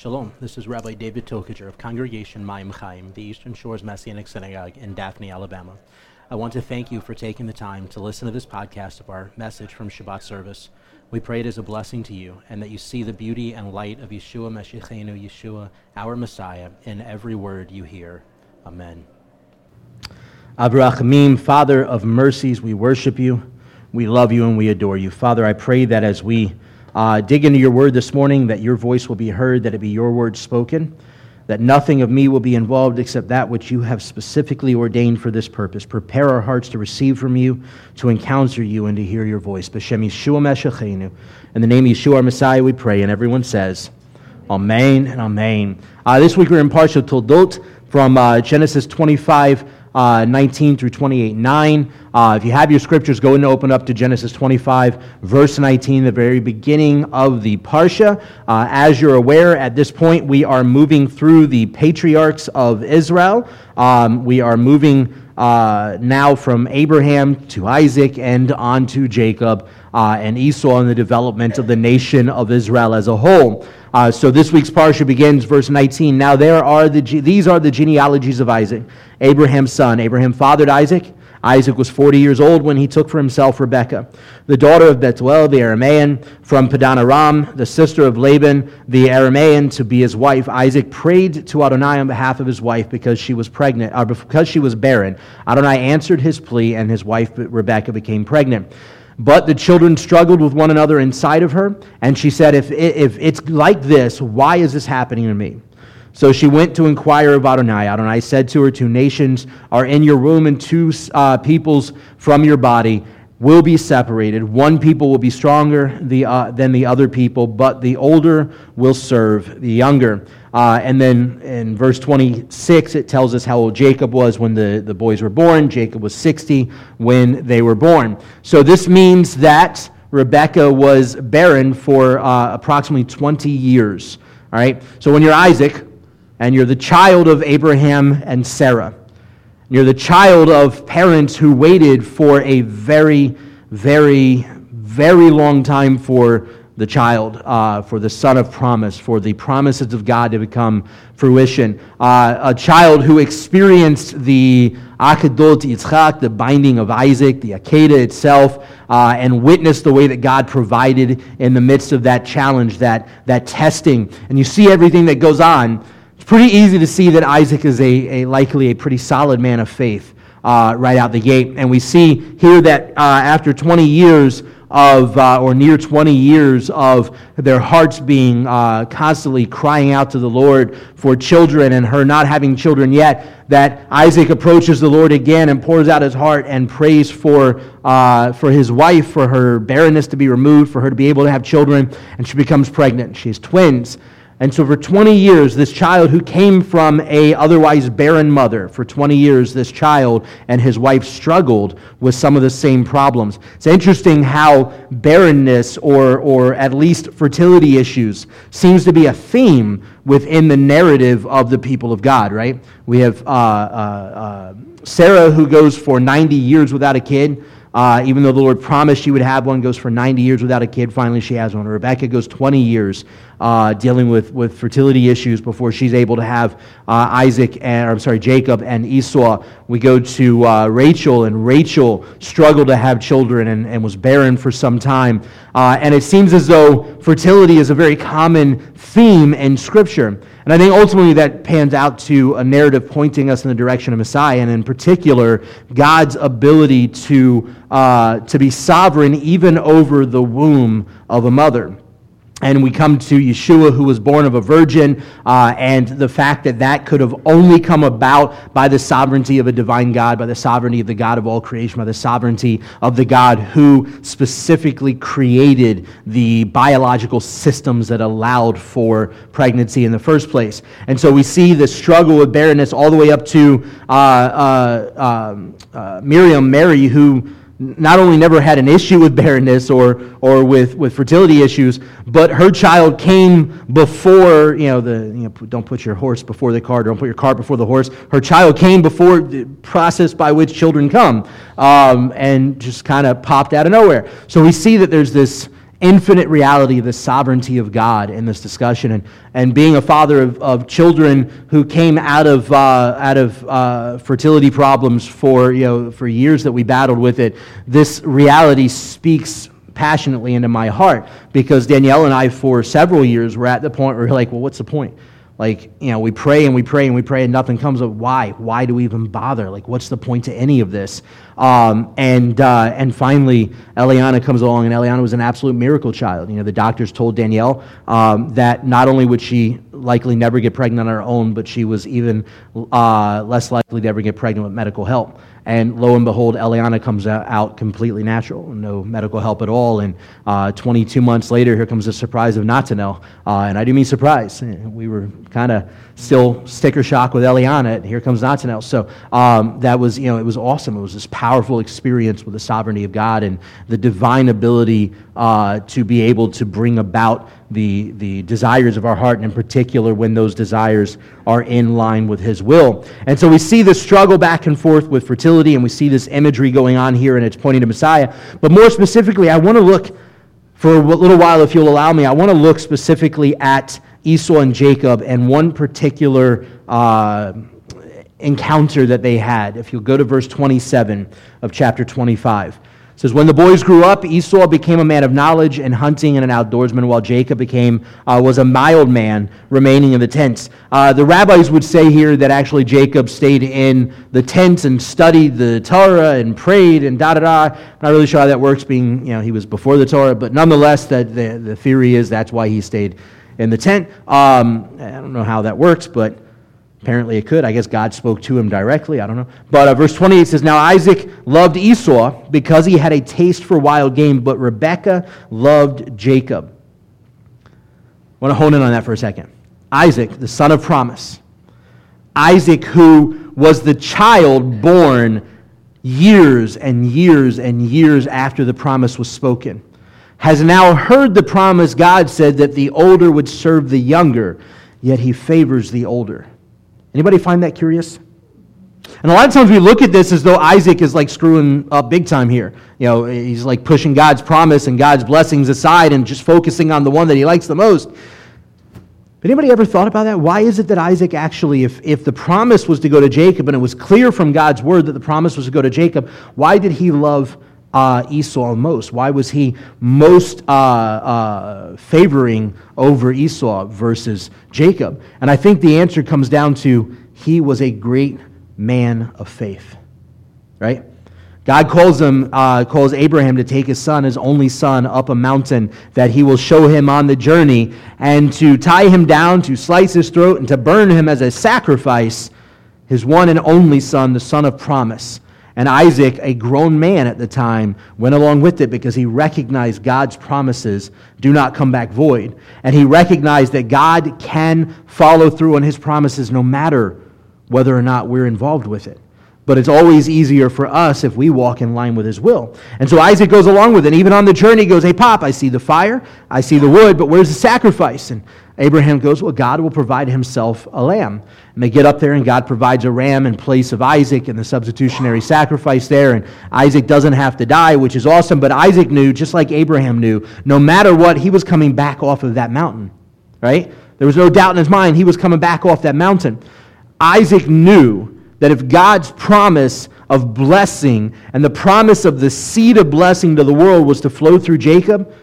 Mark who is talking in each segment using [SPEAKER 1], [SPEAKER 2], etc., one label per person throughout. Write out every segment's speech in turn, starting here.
[SPEAKER 1] Shalom, this is Rabbi David Tokajer of Congregation Maim Chaim, the Eastern Shores Messianic Synagogue in Daphne, Alabama. I want to thank you for taking the time to listen to this podcast of our message from Shabbat service. We pray it is a blessing to you and that you see the beauty and light of Yeshua Meshichenu, Yeshua, our Messiah, in every word you hear. Amen. Avraham, Father of mercies, we worship you, we love you, and we adore you. Father, I pray that as we uh, dig into your word this morning, that your voice will be heard, that it be your word spoken, that nothing of me will be involved except that which you have specifically ordained for this purpose. Prepare our hearts to receive from you, to encounter you, and to hear your voice. B'Shem Yeshua. In the name of Yeshua, our Messiah, we pray. And everyone says, Amen and Amen. Uh, this week we're in Parsha Toldot from uh, Genesis 25 uh, 19 through 28 9. Uh, if you have your scriptures, go and open up to Genesis 25, verse 19, the very beginning of the Parsha. Uh, as you're aware, at this point, we are moving through the patriarchs of Israel. Um, we are moving uh, now from Abraham to Isaac and on to Jacob uh, and Esau and the development of the nation of Israel as a whole. Uh, so this week's parsha begins verse 19. Now there are the these are the genealogies of Isaac, Abraham's son. Abraham fathered Isaac. Isaac was 40 years old when he took for himself Rebekah, the daughter of Bethuel the Aramean, from Padan Aram, the sister of Laban the Aramean, to be his wife. Isaac prayed to Adonai on behalf of his wife because she was pregnant, or because she was barren. Adonai answered his plea, and his wife Rebekah became pregnant. But the children struggled with one another inside of her, and she said, if, if it's like this, why is this happening to me? So she went to inquire of Adonai. Adonai said to her, Two nations are in your womb, and two uh, peoples from your body will be separated. One people will be stronger the, uh, than the other people, but the older will serve the younger. Uh, and then in verse 26, it tells us how old Jacob was when the, the boys were born. Jacob was 60 when they were born. So this means that Rebekah was barren for uh, approximately 20 years. All right? So when you're Isaac and you're the child of Abraham and Sarah, you're the child of parents who waited for a very, very, very long time for the child, uh, for the son of promise, for the promises of God to become fruition. Uh, a child who experienced the Akedat Yitzchak, the binding of Isaac, the Akedah itself, uh, and witnessed the way that God provided in the midst of that challenge, that, that testing. And you see everything that goes on. Pretty easy to see that Isaac is a, a likely a pretty solid man of faith uh, right out the gate. And we see here that uh, after 20 years, of, uh, or near 20 years of their hearts being uh, constantly crying out to the Lord for children and her not having children yet, that Isaac approaches the Lord again and pours out his heart and prays for, uh, for his wife, for her barrenness to be removed, for her to be able to have children, and she becomes pregnant. She has twins. And so for 20 years, this child who came from a otherwise barren mother, for 20 years, this child and his wife struggled with some of the same problems. It's interesting how barrenness or, or at least fertility issues seems to be a theme within the narrative of the people of God, right? We have uh, uh, uh, Sarah who goes for 90 years without a kid. Uh, even though the Lord promised she would have one, goes for 90 years without a kid. Finally, she has one. Rebecca goes 20 years uh, dealing with, with fertility issues before she's able to have uh, Isaac and, or, I'm sorry, Jacob and Esau. We go to uh, Rachel, and Rachel struggled to have children and, and was barren for some time. Uh, and it seems as though fertility is a very common theme in Scripture. And I think ultimately that pans out to a narrative pointing us in the direction of Messiah, and in particular, God's ability to, uh, to be sovereign even over the womb of a mother. And we come to Yeshua, who was born of a virgin, uh, and the fact that that could have only come about by the sovereignty of a divine God, by the sovereignty of the God of all creation, by the sovereignty of the God who specifically created the biological systems that allowed for pregnancy in the first place. And so we see the struggle with barrenness all the way up to uh, uh, um, uh Miriam, Mary, who not only never had an issue with barrenness or, or with, with fertility issues, but her child came before, you know, the, you know, don't put your horse before the cart, don't put your cart before the horse. Her child came before the process by which children come um, and just kind of popped out of nowhere. So we see that there's this infinite reality the sovereignty of God in this discussion. And, and being a father of, of children who came out of, uh, out of uh, fertility problems for, you know, for years that we battled with it, this reality speaks passionately into my heart because Danielle and I, for several years, were at the point where we're like, well, what's the point? Like, you know, we pray and we pray and we pray and nothing comes up why? Why do we even bother? Like, what's the point to any of this? Um, and, uh, and finally, Eliana comes along, and Eliana was an absolute miracle child. You know, the doctors told Danielle um, that not only would she likely never get pregnant on her own, but she was even uh, less likely to ever get pregnant with medical help. And lo and behold, Eliana comes out completely natural, no medical help at all. And uh, 22 months later, here comes the surprise of Natanel. Uh, and I do mean surprise. We were kind of still sticker shock with Eliana, and here comes Natanel. So um, that was, you know, it was awesome. It was this powerful experience with the sovereignty of God and the divine ability uh, to be able to bring about the, the desires of our heart, and in particular when those desires are in line with His will. And so we see this struggle back and forth with fertility, and we see this imagery going on here, and it's pointing to Messiah. But more specifically, I want to look for a little while, if you'll allow me, I want to look specifically at Esau and Jacob and one particular uh, encounter that they had. If you'll go to verse 27 of chapter 25 says, When the boys grew up, Esau became a man of knowledge and hunting and an outdoorsman, while Jacob became, uh, was a mild man, remaining in the tents. Uh, the rabbis would say here that actually Jacob stayed in the tents and studied the Torah and prayed and da da da. Not really sure how that works, being, you know, he was before the Torah, but nonetheless, that the, the theory is that's why he stayed in the tent. Um, I don't know how that works, but Apparently it could. I guess God spoke to him directly. I don't know. But uh, verse 28 says Now Isaac loved Esau because he had a taste for wild game, but Rebekah loved Jacob. I want to hone in on that for a second. Isaac, the son of promise. Isaac, who was the child born years and years and years after the promise was spoken, has now heard the promise God said that the older would serve the younger, yet he favors the older. Anybody find that curious? And a lot of times we look at this as though Isaac is like screwing up big time here. You know, he's like pushing God's promise and God's blessings aside and just focusing on the one that he likes the most. But anybody ever thought about that? Why is it that Isaac actually, if, if the promise was to go to Jacob and it was clear from God's word that the promise was to go to Jacob, why did he love uh, Esau most? Why was he most uh, uh, favoring over Esau versus Jacob? And I think the answer comes down to he was a great man of faith, right? God calls him, uh, calls Abraham to take his son, his only son, up a mountain that he will show him on the journey, and to tie him down, to slice his throat, and to burn him as a sacrifice, his one and only son, the son of promise. And Isaac, a grown man at the time, went along with it because he recognized God's promises do not come back void. And he recognized that God can follow through on his promises no matter whether or not we're involved with it. But it's always easier for us if we walk in line with his will. And so Isaac goes along with it. And even on the journey, he goes, Hey, Pop, I see the fire, I see the wood, but where's the sacrifice? And Abraham goes, Well, God will provide himself a lamb. And they get up there, and God provides a ram in place of Isaac and the substitutionary sacrifice there. And Isaac doesn't have to die, which is awesome. But Isaac knew, just like Abraham knew, no matter what, he was coming back off of that mountain, right? There was no doubt in his mind he was coming back off that mountain. Isaac knew that if God's promise of blessing and the promise of the seed of blessing to the world was to flow through Jacob,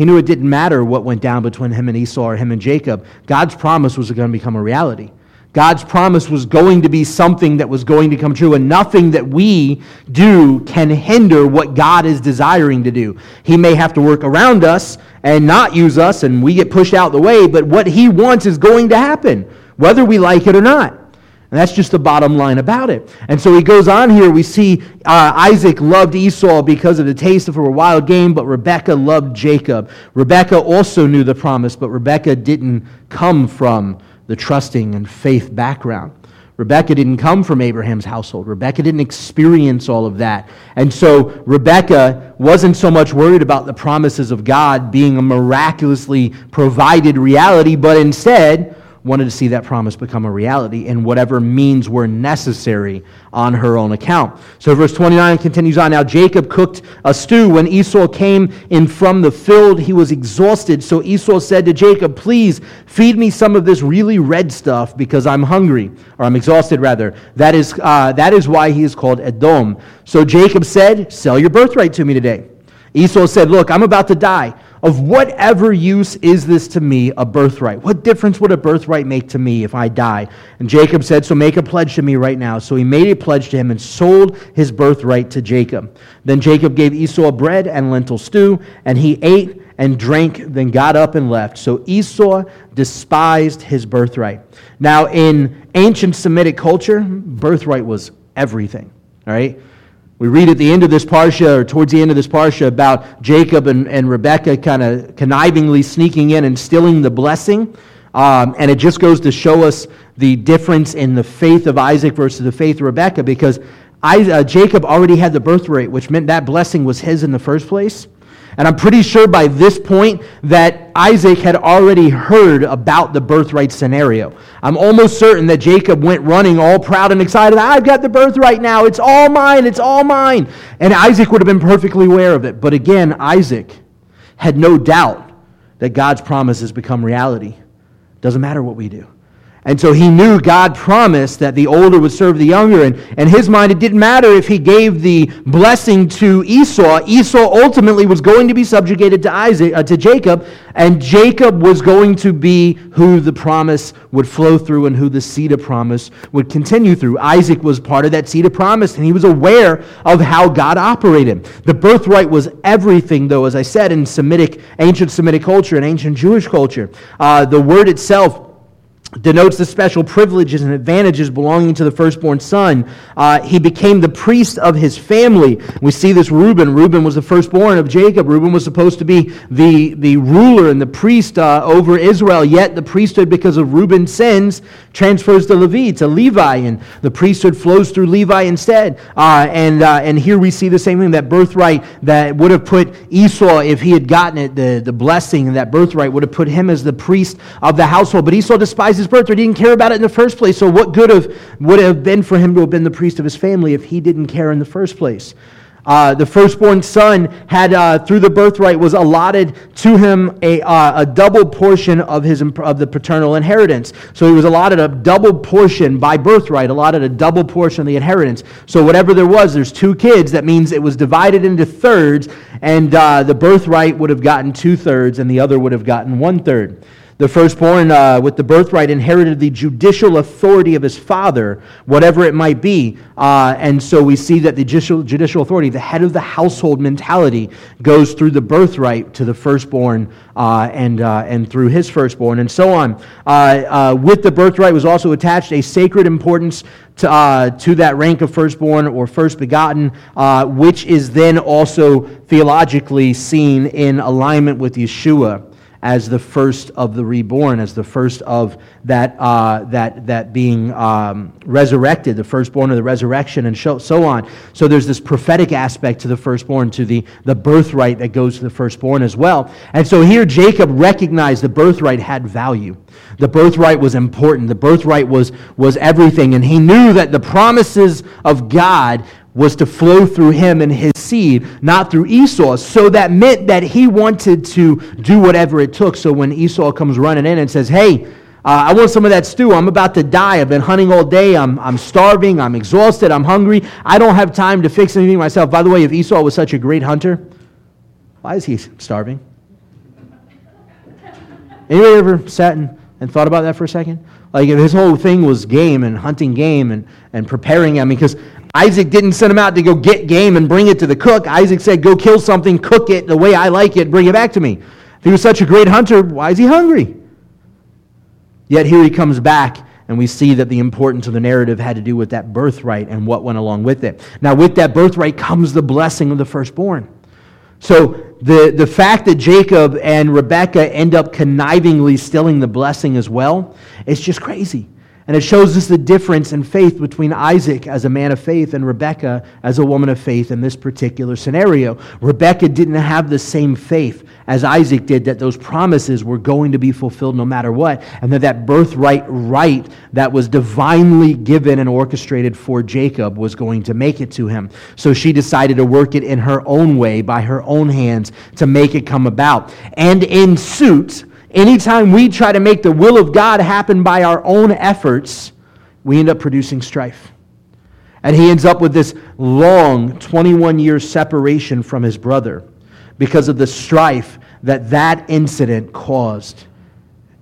[SPEAKER 1] he knew it didn't matter what went down between him and Esau or him and Jacob. God's promise was going to become a reality. God's promise was going to be something that was going to come true, and nothing that we do can hinder what God is desiring to do. He may have to work around us and not use us, and we get pushed out the way, but what He wants is going to happen, whether we like it or not. And that's just the bottom line about it. And so he goes on here. We see uh, Isaac loved Esau because of the taste of a wild game, but Rebekah loved Jacob. Rebekah also knew the promise, but Rebekah didn't come from the trusting and faith background. Rebecca didn't come from Abraham's household. Rebecca didn't experience all of that. And so Rebecca wasn't so much worried about the promises of God being a miraculously provided reality, but instead, wanted to see that promise become a reality in whatever means were necessary on her own account. So verse 29 continues on. Now Jacob cooked a stew. When Esau came in from the field, he was exhausted. So Esau said to Jacob, Please feed me some of this really red stuff because I'm hungry, or I'm exhausted rather. That is, uh, that is why he is called Edom. So Jacob said, Sell your birthright to me today. Esau said, Look, I'm about to die. Of whatever use is this to me, a birthright? What difference would a birthright make to me if I die? And Jacob said, So make a pledge to me right now. So he made a pledge to him and sold his birthright to Jacob. Then Jacob gave Esau bread and lentil stew, and he ate and drank, then got up and left. So Esau despised his birthright. Now, in ancient Semitic culture, birthright was everything. All right? We read at the end of this parsha, or towards the end of this parsha, about Jacob and, and Rebekah kind of connivingly sneaking in and stealing the blessing. Um, and it just goes to show us the difference in the faith of Isaac versus the faith of Rebekah because I, uh, Jacob already had the birthright, which meant that blessing was his in the first place. And I'm pretty sure by this point that Isaac had already heard about the birthright scenario. I'm almost certain that Jacob went running all proud and excited. I've got the birthright now. It's all mine. It's all mine. And Isaac would have been perfectly aware of it. But again, Isaac had no doubt that God's promises become reality. Doesn't matter what we do. And so he knew God promised that the older would serve the younger. And in his mind, it didn't matter if he gave the blessing to Esau. Esau ultimately was going to be subjugated to Isaac, uh, to Jacob, and Jacob was going to be who the promise would flow through and who the seed of promise would continue through. Isaac was part of that seed of promise, and he was aware of how God operated. The birthright was everything, though, as I said, in Semitic, ancient Semitic culture and ancient Jewish culture. Uh, the word itself denotes the special privileges and advantages belonging to the firstborn son. Uh, he became the priest of his family. We see this Reuben. Reuben was the firstborn of Jacob. Reuben was supposed to be the, the ruler and the priest uh, over Israel, yet the priesthood, because of Reuben's sins, transfers to Levi, to Levi, and the priesthood flows through Levi instead. Uh, and, uh, and here we see the same thing, that birthright that would have put Esau, if he had gotten it, the, the blessing, and that birthright would have put him as the priest of the household. But Esau despised his birthright. He didn't care about it in the first place. So, what good of, would have been for him to have been the priest of his family if he didn't care in the first place? Uh, the firstborn son had, uh, through the birthright, was allotted to him a, uh, a double portion of, his, of the paternal inheritance. So he was allotted a double portion by birthright, allotted a double portion of the inheritance. So whatever there was, there's two kids. That means it was divided into thirds, and uh, the birthright would have gotten two thirds, and the other would have gotten one third. The firstborn uh, with the birthright inherited the judicial authority of his father, whatever it might be. Uh, and so we see that the judicial, judicial authority, the head of the household mentality, goes through the birthright to the firstborn uh, and, uh, and through his firstborn, and so on. Uh, uh, with the birthright was also attached a sacred importance to, uh, to that rank of firstborn or first begotten, uh, which is then also theologically seen in alignment with Yeshua as the first of the reborn, as the first of that, uh, that, that being um, resurrected, the firstborn of the resurrection, and so on. So there's this prophetic aspect to the firstborn, to the, the birthright that goes to the firstborn as well. And so here Jacob recognized the birthright had value. The birthright was important. The birthright was, was everything. And he knew that the promises of God was to flow through him and his seed, not through Esau. So that meant that he wanted to do whatever it took. So when Esau comes running in and says, Hey, uh, I want some of that stew. I'm about to die. I've been hunting all day. I'm, I'm starving. I'm exhausted. I'm hungry. I don't have time to fix anything myself. By the way, if Esau was such a great hunter, why is he starving? Anybody ever sat and, and thought about that for a second? Like if his whole thing was game and hunting game and, and preparing, I mean, because Isaac didn't send him out to go get game and bring it to the cook. Isaac said, Go kill something, cook it the way I like it, bring it back to me. If he was such a great hunter, why is he hungry? Yet here he comes back, and we see that the importance of the narrative had to do with that birthright and what went along with it. Now, with that birthright comes the blessing of the firstborn. So the, the fact that Jacob and Rebekah end up connivingly stealing the blessing as well, it's just crazy. And it shows us the difference in faith between Isaac as a man of faith and Rebekah as a woman of faith in this particular scenario. Rebekah didn't have the same faith as Isaac did that those promises were going to be fulfilled no matter what, and that that birthright right that was divinely given and orchestrated for Jacob was going to make it to him. So she decided to work it in her own way, by her own hands, to make it come about. And in suit, anytime we try to make the will of God happen by our own efforts, we end up producing strife. And he ends up with this long 21 year separation from his brother because of the strife that that incident caused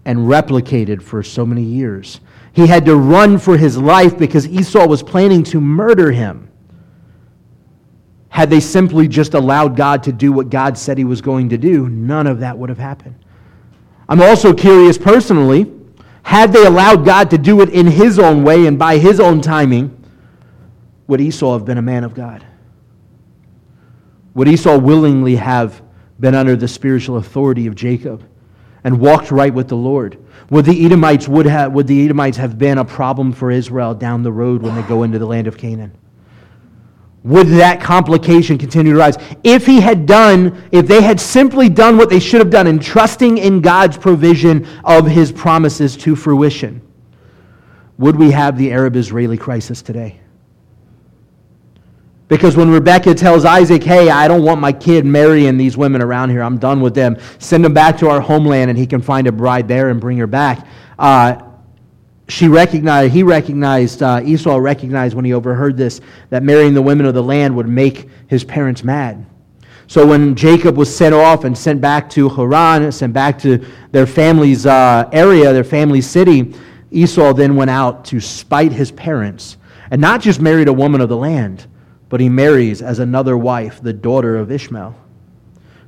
[SPEAKER 1] and replicated for so many years. He had to run for his life because Esau was planning to murder him. Had they simply just allowed God to do what God said he was going to do, none of that would have happened. I'm also curious personally, had they allowed God to do it in his own way and by his own timing, would Esau have been a man of God? Would Esau willingly have been under the spiritual authority of Jacob and walked right with the Lord? Would the Edomites, would, have, would the Edomites have been a problem for Israel down the road when they go into the land of Canaan? Would that complication continue to rise? If he had done, if they had simply done what they should have done in trusting in God's provision of his promises to fruition, would we have the Arab Israeli crisis today? Because when Rebecca tells Isaac, hey, I don't want my kid marrying these women around here, I'm done with them, send him back to our homeland and he can find a bride there and bring her back. Uh, she recognized, he recognized, uh, Esau recognized when he overheard this, that marrying the women of the land would make his parents mad. So when Jacob was sent off and sent back to Haran, sent back to their family's uh, area, their family's city, Esau then went out to spite his parents and not just married a woman of the land but he marries as another wife the daughter of Ishmael,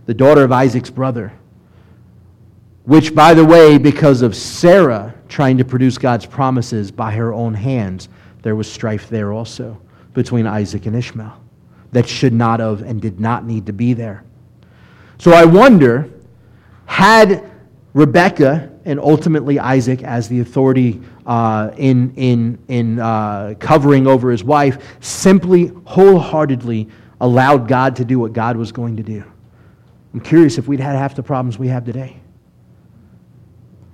[SPEAKER 1] the daughter of Isaac's brother. Which, by the way, because of Sarah trying to produce God's promises by her own hands, there was strife there also between Isaac and Ishmael that should not have and did not need to be there. So I wonder had Rebekah and ultimately Isaac as the authority uh, in, in, in uh, covering over his wife, simply wholeheartedly allowed God to do what God was going to do. I'm curious if we'd had half the problems we have today.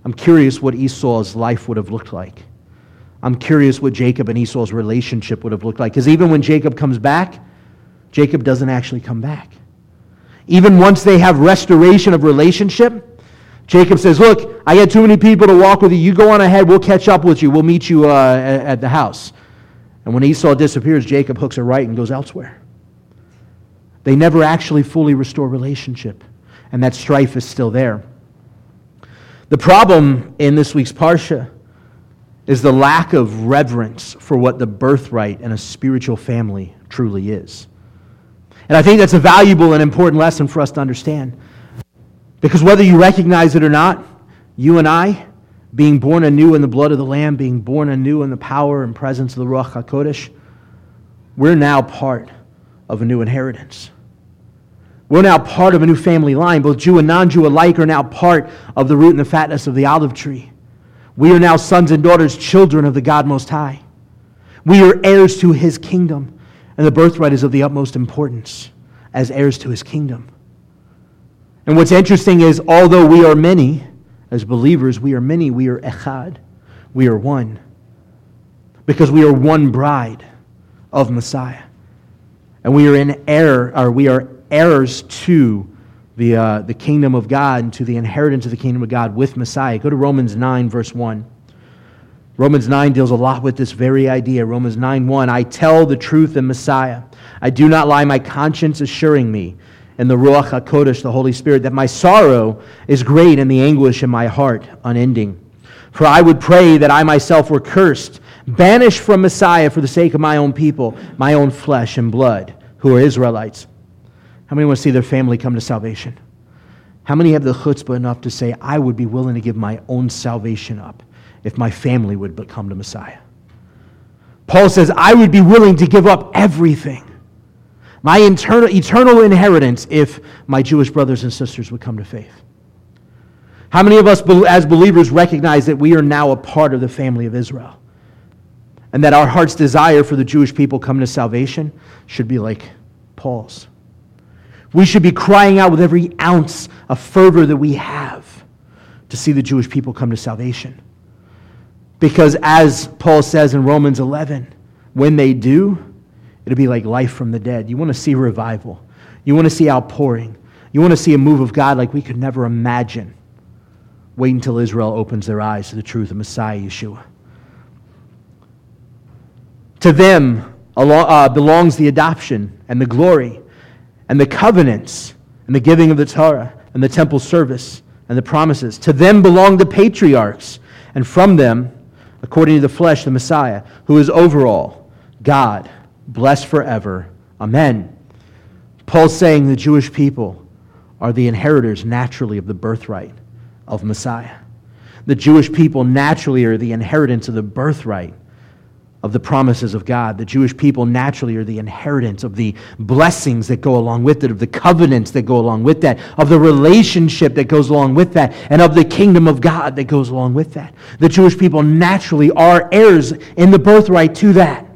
[SPEAKER 1] I'm curious what Esau's life would have looked like. I'm curious what Jacob and Esau's relationship would have looked like. Because even when Jacob comes back, Jacob doesn't actually come back. Even once they have restoration of relationship, Jacob says, Look, I got too many people to walk with you. You go on ahead. We'll catch up with you. We'll meet you uh, at the house. And when Esau disappears, Jacob hooks a right and goes elsewhere. They never actually fully restore relationship, and that strife is still there. The problem in this week's Parsha is the lack of reverence for what the birthright and a spiritual family truly is. And I think that's a valuable and important lesson for us to understand. Because whether you recognize it or not, you and I, being born anew in the blood of the Lamb, being born anew in the power and presence of the Ruach HaKodesh, we're now part of a new inheritance. We're now part of a new family line. Both Jew and non Jew alike are now part of the root and the fatness of the olive tree. We are now sons and daughters, children of the God Most High. We are heirs to his kingdom, and the birthright is of the utmost importance as heirs to his kingdom. And what's interesting is, although we are many, as believers, we are many, we are echad. We are one. Because we are one bride of Messiah. And we are in error, or we are heirs to the, uh, the kingdom of God and to the inheritance of the kingdom of God with Messiah. Go to Romans 9, verse 1. Romans 9 deals a lot with this very idea. Romans 9 1. I tell the truth in Messiah. I do not lie, my conscience assuring me and the Ruach HaKodesh, the Holy Spirit, that my sorrow is great and the anguish in my heart unending. For I would pray that I myself were cursed, banished from Messiah for the sake of my own people, my own flesh and blood, who are Israelites. How many want to see their family come to salvation? How many have the chutzpah enough to say, I would be willing to give my own salvation up if my family would come to Messiah? Paul says, I would be willing to give up everything my eternal, eternal inheritance if my Jewish brothers and sisters would come to faith. How many of us as believers recognize that we are now a part of the family of Israel? And that our heart's desire for the Jewish people coming to salvation should be like Paul's. We should be crying out with every ounce of fervor that we have to see the Jewish people come to salvation. Because as Paul says in Romans 11, when they do, it'll be like life from the dead. You want to see revival, you want to see outpouring, you want to see a move of God like we could never imagine. Wait until Israel opens their eyes to the truth of Messiah Yeshua. To them uh, belongs the adoption and the glory and the covenants and the giving of the Torah and the temple service and the promises. To them belong the patriarchs, and from them, according to the flesh, the Messiah, who is over all, God, blessed forever. Amen. Paul's saying the Jewish people are the inheritors naturally of the birthright of Messiah. The Jewish people naturally are the inheritance of the birthright of the promises of God. The Jewish people naturally are the inheritance of the blessings that go along with it, of the covenants that go along with that, of the relationship that goes along with that, and of the kingdom of God that goes along with that. The Jewish people naturally are heirs in the birthright to that.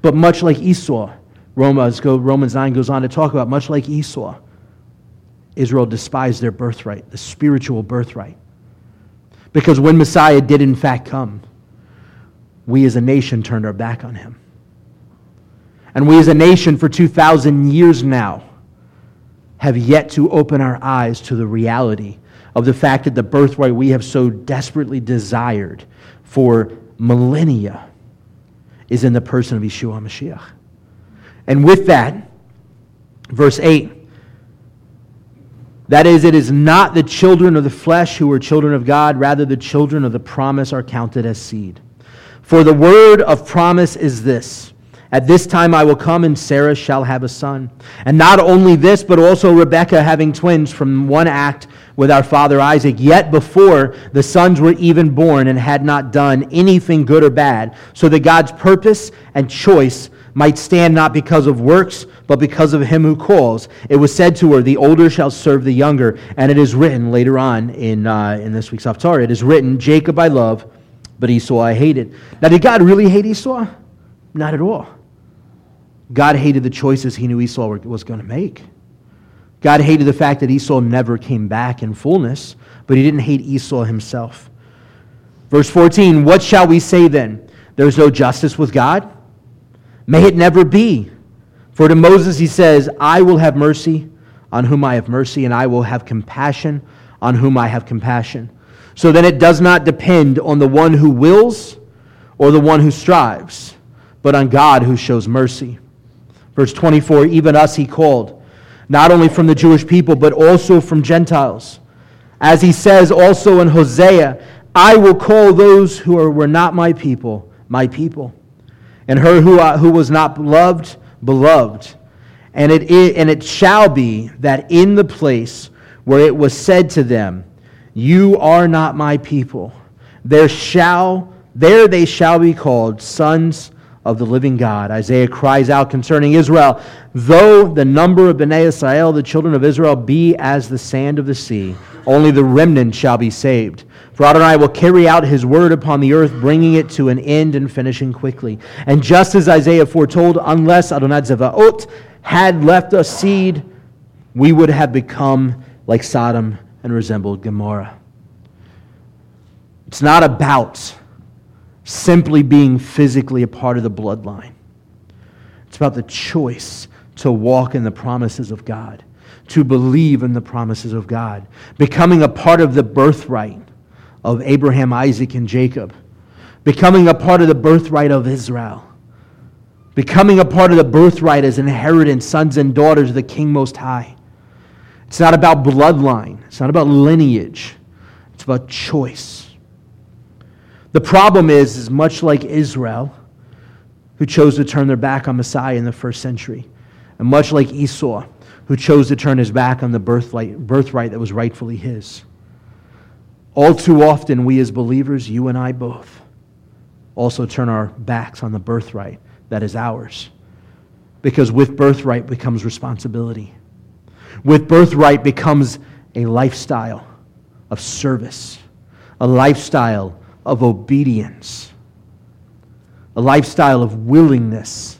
[SPEAKER 1] But much like Esau, Romans, Romans 9 goes on to talk about, much like Esau, Israel despised their birthright, the spiritual birthright. Because when Messiah did in fact come, we as a nation turned our back on him. And we as a nation for 2,000 years now have yet to open our eyes to the reality of the fact that the birthright we have so desperately desired for millennia is in the person of Yeshua Mashiach. And with that, verse 8, that is, it is not the children of the flesh who are children of God, rather, the children of the promise are counted as seed. For the word of promise is this At this time I will come, and Sarah shall have a son. And not only this, but also Rebekah having twins from one act with our father Isaac, yet before the sons were even born and had not done anything good or bad, so that God's purpose and choice might stand not because of works, but because of him who calls. It was said to her, The older shall serve the younger. And it is written later on in, uh, in this week's Haftarah, it is written, Jacob I love but Esau I hated. Now, did God really hate Esau? Not at all. God hated the choices he knew Esau was going to make. God hated the fact that Esau never came back in fullness, but he didn't hate Esau himself. Verse 14 What shall we say then? There's no justice with God? May it never be. For to Moses he says, I will have mercy on whom I have mercy, and I will have compassion on whom I have compassion. So then it does not depend on the one who wills or the one who strives, but on God who shows mercy. Verse 24 Even us he called, not only from the Jewish people, but also from Gentiles. As he says also in Hosea, I will call those who are, were not my people, my people, and her who, uh, who was not loved, beloved. And it, and it shall be that in the place where it was said to them, you are not my people. There shall there they shall be called sons of the living God. Isaiah cries out concerning Israel, though the number of Bnei Israel, the children of Israel, be as the sand of the sea, only the remnant shall be saved. For Adonai will carry out his word upon the earth, bringing it to an end and finishing quickly. And just as Isaiah foretold, unless Adonai Zevaot had left us seed, we would have become like Sodom and resembled Gomorrah. It's not about simply being physically a part of the bloodline. It's about the choice to walk in the promises of God, to believe in the promises of God, becoming a part of the birthright of Abraham, Isaac, and Jacob, becoming a part of the birthright of Israel, becoming a part of the birthright as inheritance, sons and daughters of the King Most High. It's not about bloodline, it's not about lineage, it's about choice. The problem is, is much like Israel, who chose to turn their back on Messiah in the first century, and much like Esau, who chose to turn his back on the birthright, birthright that was rightfully his. All too often, we as believers, you and I both, also turn our backs on the birthright that is ours. Because with birthright becomes responsibility with birthright becomes a lifestyle of service, a lifestyle of obedience. a lifestyle of willingness,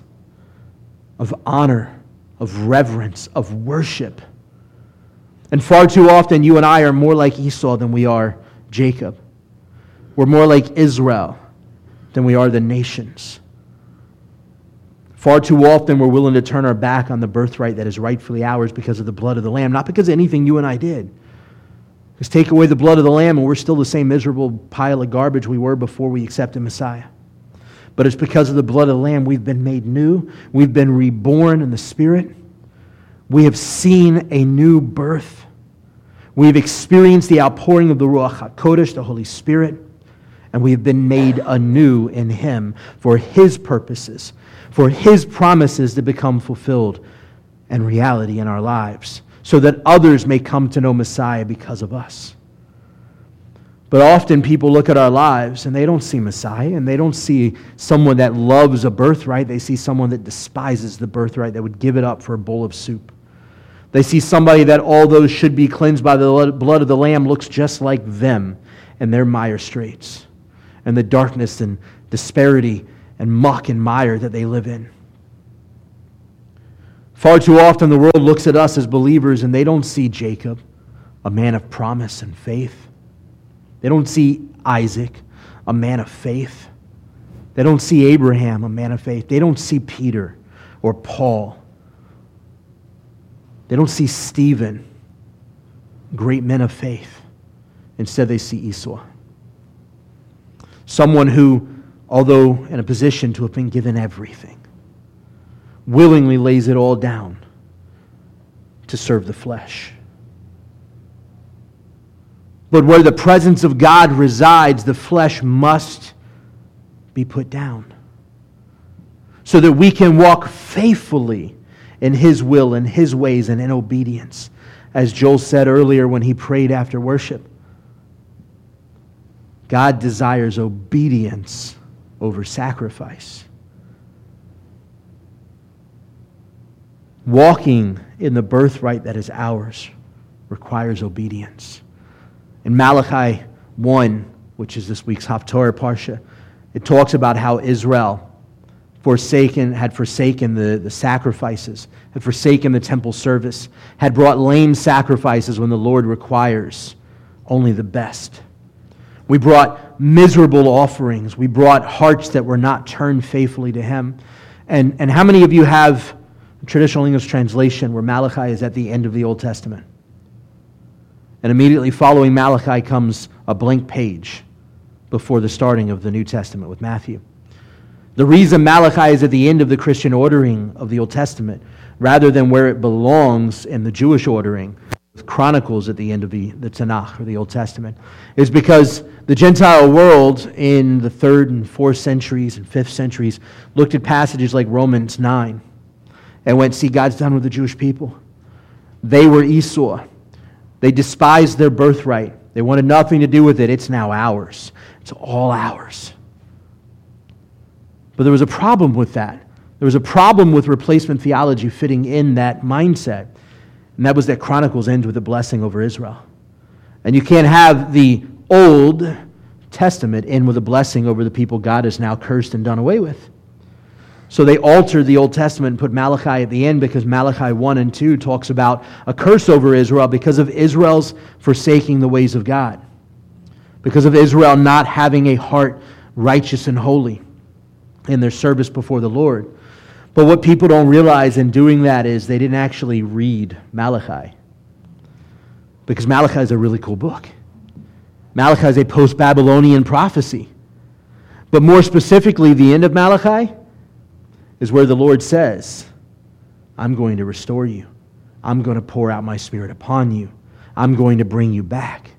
[SPEAKER 1] of honor, of reverence, of worship. And far too often, you and I are more like Esau than we are Jacob. We're more like Israel than we are the nations. Far too often, we're willing to turn our back on the birthright that is rightfully ours because of the blood of the Lamb, not because of anything you and I did. Because take away the blood of the Lamb, and we're still the same miserable pile of garbage we were before we accepted Messiah. But it's because of the blood of the Lamb we've been made new, we've been reborn in the Spirit, we have seen a new birth. We've experienced the outpouring of the Ruach HaKodesh, the Holy Spirit, and we have been made anew in Him for His purposes, for His promises to become fulfilled and reality in our lives, so that others may come to know Messiah because of us. But often people look at our lives and they don't see Messiah and they don't see someone that loves a birthright. They see someone that despises the birthright, that would give it up for a bowl of soup. They see somebody that, although should be cleansed by the blood of the Lamb, looks just like them and their mire straits and the darkness and disparity and muck and mire that they live in. Far too often, the world looks at us as believers and they don't see Jacob, a man of promise and faith. They don't see Isaac, a man of faith. They don't see Abraham, a man of faith. They don't see Peter or Paul they don't see Stephen, great men of faith. Instead, they see Esau. Someone who, although in a position to have been given everything, willingly lays it all down to serve the flesh. But where the presence of God resides, the flesh must be put down so that we can walk faithfully in His will and His ways and in obedience. As Joel said earlier when he prayed after worship, God desires obedience over sacrifice. Walking in the birthright that is ours requires obedience. In Malachi 1, which is this week's Haftorah Parsha, it talks about how Israel forsaken, had forsaken the, the sacrifices, had forsaken the temple service, had brought lame sacrifices when the Lord requires only the best. We brought miserable offerings. We brought hearts that were not turned faithfully to Him. And, and how many of you have traditional English translation where Malachi is at the end of the Old Testament? And immediately following Malachi comes a blank page before the starting of the New Testament with Matthew. The reason Malachi is at the end of the Christian ordering of the Old Testament, rather than where it belongs in the Jewish ordering, Chronicles at the end of the, the Tanakh or the Old Testament, is because the Gentile world in the third and fourth centuries and fifth centuries looked at passages like Romans 9 and went, See, God's done with the Jewish people. They were Esau. They despised their birthright. They wanted nothing to do with it. It's now ours. It's all ours. But there was a problem with that. There was a problem with replacement theology fitting in that mindset. And that was that Chronicles ends with a blessing over Israel. And you can't have the Old Testament end with a blessing over the people God has now cursed and done away with. So they altered the Old Testament and put Malachi at the end because Malachi 1 and 2 talks about a curse over Israel because of Israel's forsaking the ways of God, because of Israel not having a heart righteous and holy in their service before the Lord. But what people don't realize in doing that is they didn't actually read Malachi. Because Malachi is a really cool book. Malachi is a post Babylonian prophecy. But more specifically, the end of Malachi is where the Lord says, I'm going to restore you. I'm going to pour out my spirit upon you. I'm going to bring you back.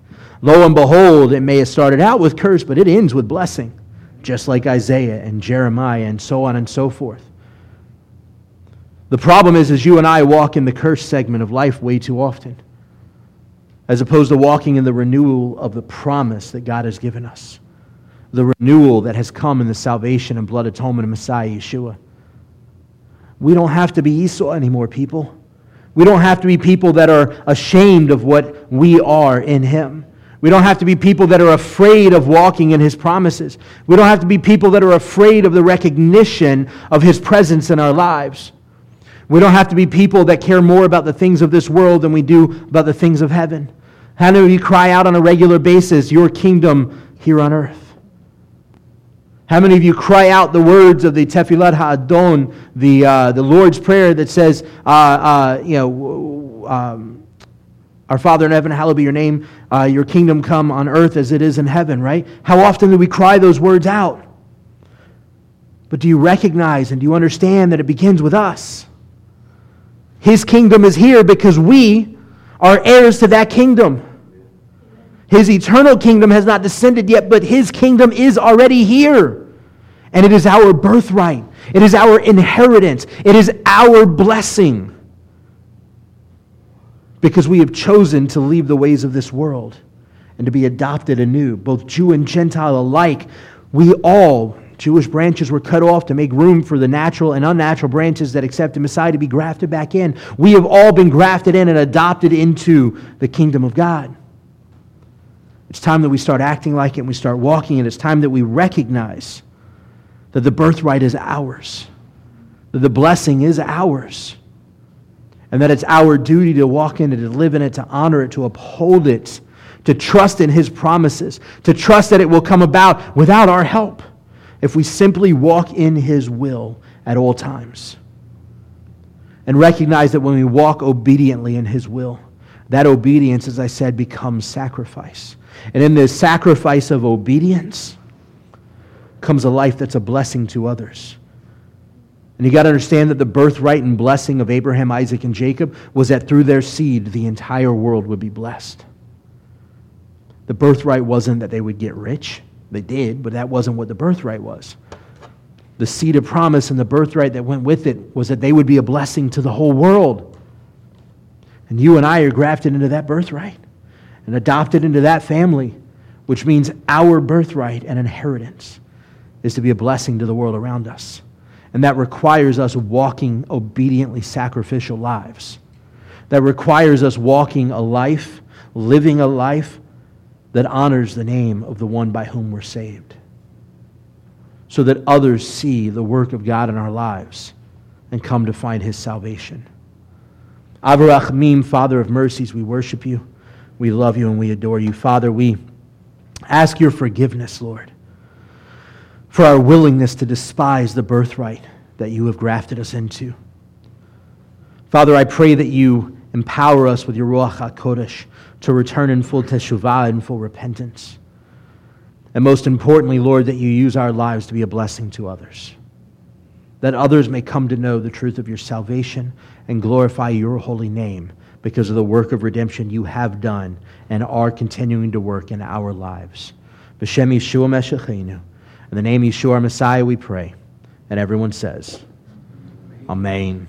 [SPEAKER 1] Lo and behold, it may have started out with curse, but it ends with blessing just like Isaiah and Jeremiah and so on and so forth. The problem is, is you and I walk in the curse segment of life way too often, as opposed to walking in the renewal of the promise that God has given us, the renewal that has come in the salvation and blood atonement of Messiah Yeshua. We don't have to be Esau anymore, people. We don't have to be people that are ashamed of what we are in Him. We don't have to be people that are afraid of walking in His promises. We don't have to be people that are afraid of the recognition of His presence in our lives. We don't have to be people that care more about the things of this world than we do about the things of heaven. How many of you cry out on a regular basis, Your kingdom here on earth? How many of you cry out the words of the Tefillat Ha'adon, the, uh, the Lord's Prayer that says, uh, uh, you know, um, our Father in heaven, hallowed be your name. Uh, your kingdom come on earth as it is in heaven, right? How often do we cry those words out? But do you recognize and do you understand that it begins with us? His kingdom is here because we are heirs to that kingdom. His eternal kingdom has not descended yet, but his kingdom is already here. And it is our birthright, it is our inheritance, it is our blessing because we have chosen to leave the ways of this world and to be adopted anew, both Jew and Gentile alike. We all, Jewish branches, were cut off to make room for the natural and unnatural branches that accepted Messiah to be grafted back in. We have all been grafted in and adopted into the kingdom of God. It's time that we start acting like it and we start walking it. It's time that we recognize that the birthright is ours, that the blessing is ours and that it's our duty to walk in it, to live in it, to honor it, to uphold it, to trust in His promises, to trust that it will come about without our help if we simply walk in His will at all times. And recognize that when we walk obediently in His will, that obedience, as I said, becomes sacrifice. And in this sacrifice of obedience comes a life that's a blessing to others. And you got to understand that the birthright and blessing of Abraham, Isaac, and Jacob was that through their seed, the entire world would be blessed. The birthright wasn't that they would get rich. They did, but that wasn't what the birthright was. The seed of promise and the birthright that went with it was that they would be a blessing to the whole world. And you and I are grafted into that birthright and adopted into that family, which means our birthright and inheritance is to be a blessing to the world around us. And that requires us walking obediently sacrificial lives. That requires us walking a life, living a life that honors the name of the one by whom we're saved. So that others see the work of God in our lives and come to find his salvation. Avarachmim, Father of mercies, we worship you. We love you and we adore you. Father, we ask your forgiveness, Lord for our willingness to despise the birthright that you have grafted us into. Father, I pray that you empower us with your Ruach HaKodesh to return in full teshuvah and full repentance. And most importantly, Lord, that you use our lives to be a blessing to others. That others may come to know the truth of your salvation and glorify your holy name because of the work of redemption you have done and are continuing to work in our lives. B'Shem Yeshua Meshachenu. In the name Yeshua, our Messiah, we pray. And everyone says, Amen.